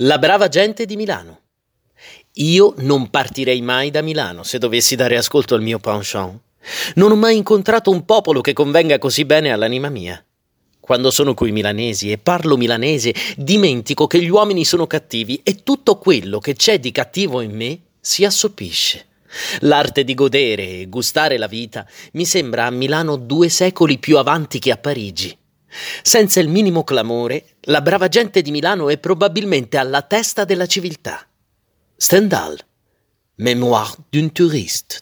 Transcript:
La brava gente di Milano. Io non partirei mai da Milano se dovessi dare ascolto al mio penchant. Non ho mai incontrato un popolo che convenga così bene all'anima mia. Quando sono coi milanesi e parlo milanese, dimentico che gli uomini sono cattivi e tutto quello che c'è di cattivo in me si assopisce. L'arte di godere e gustare la vita mi sembra a Milano due secoli più avanti che a Parigi. Senza il minimo clamore, la brava gente di Milano è probabilmente alla testa della civiltà. Stendhal, Mémoire d'un touriste.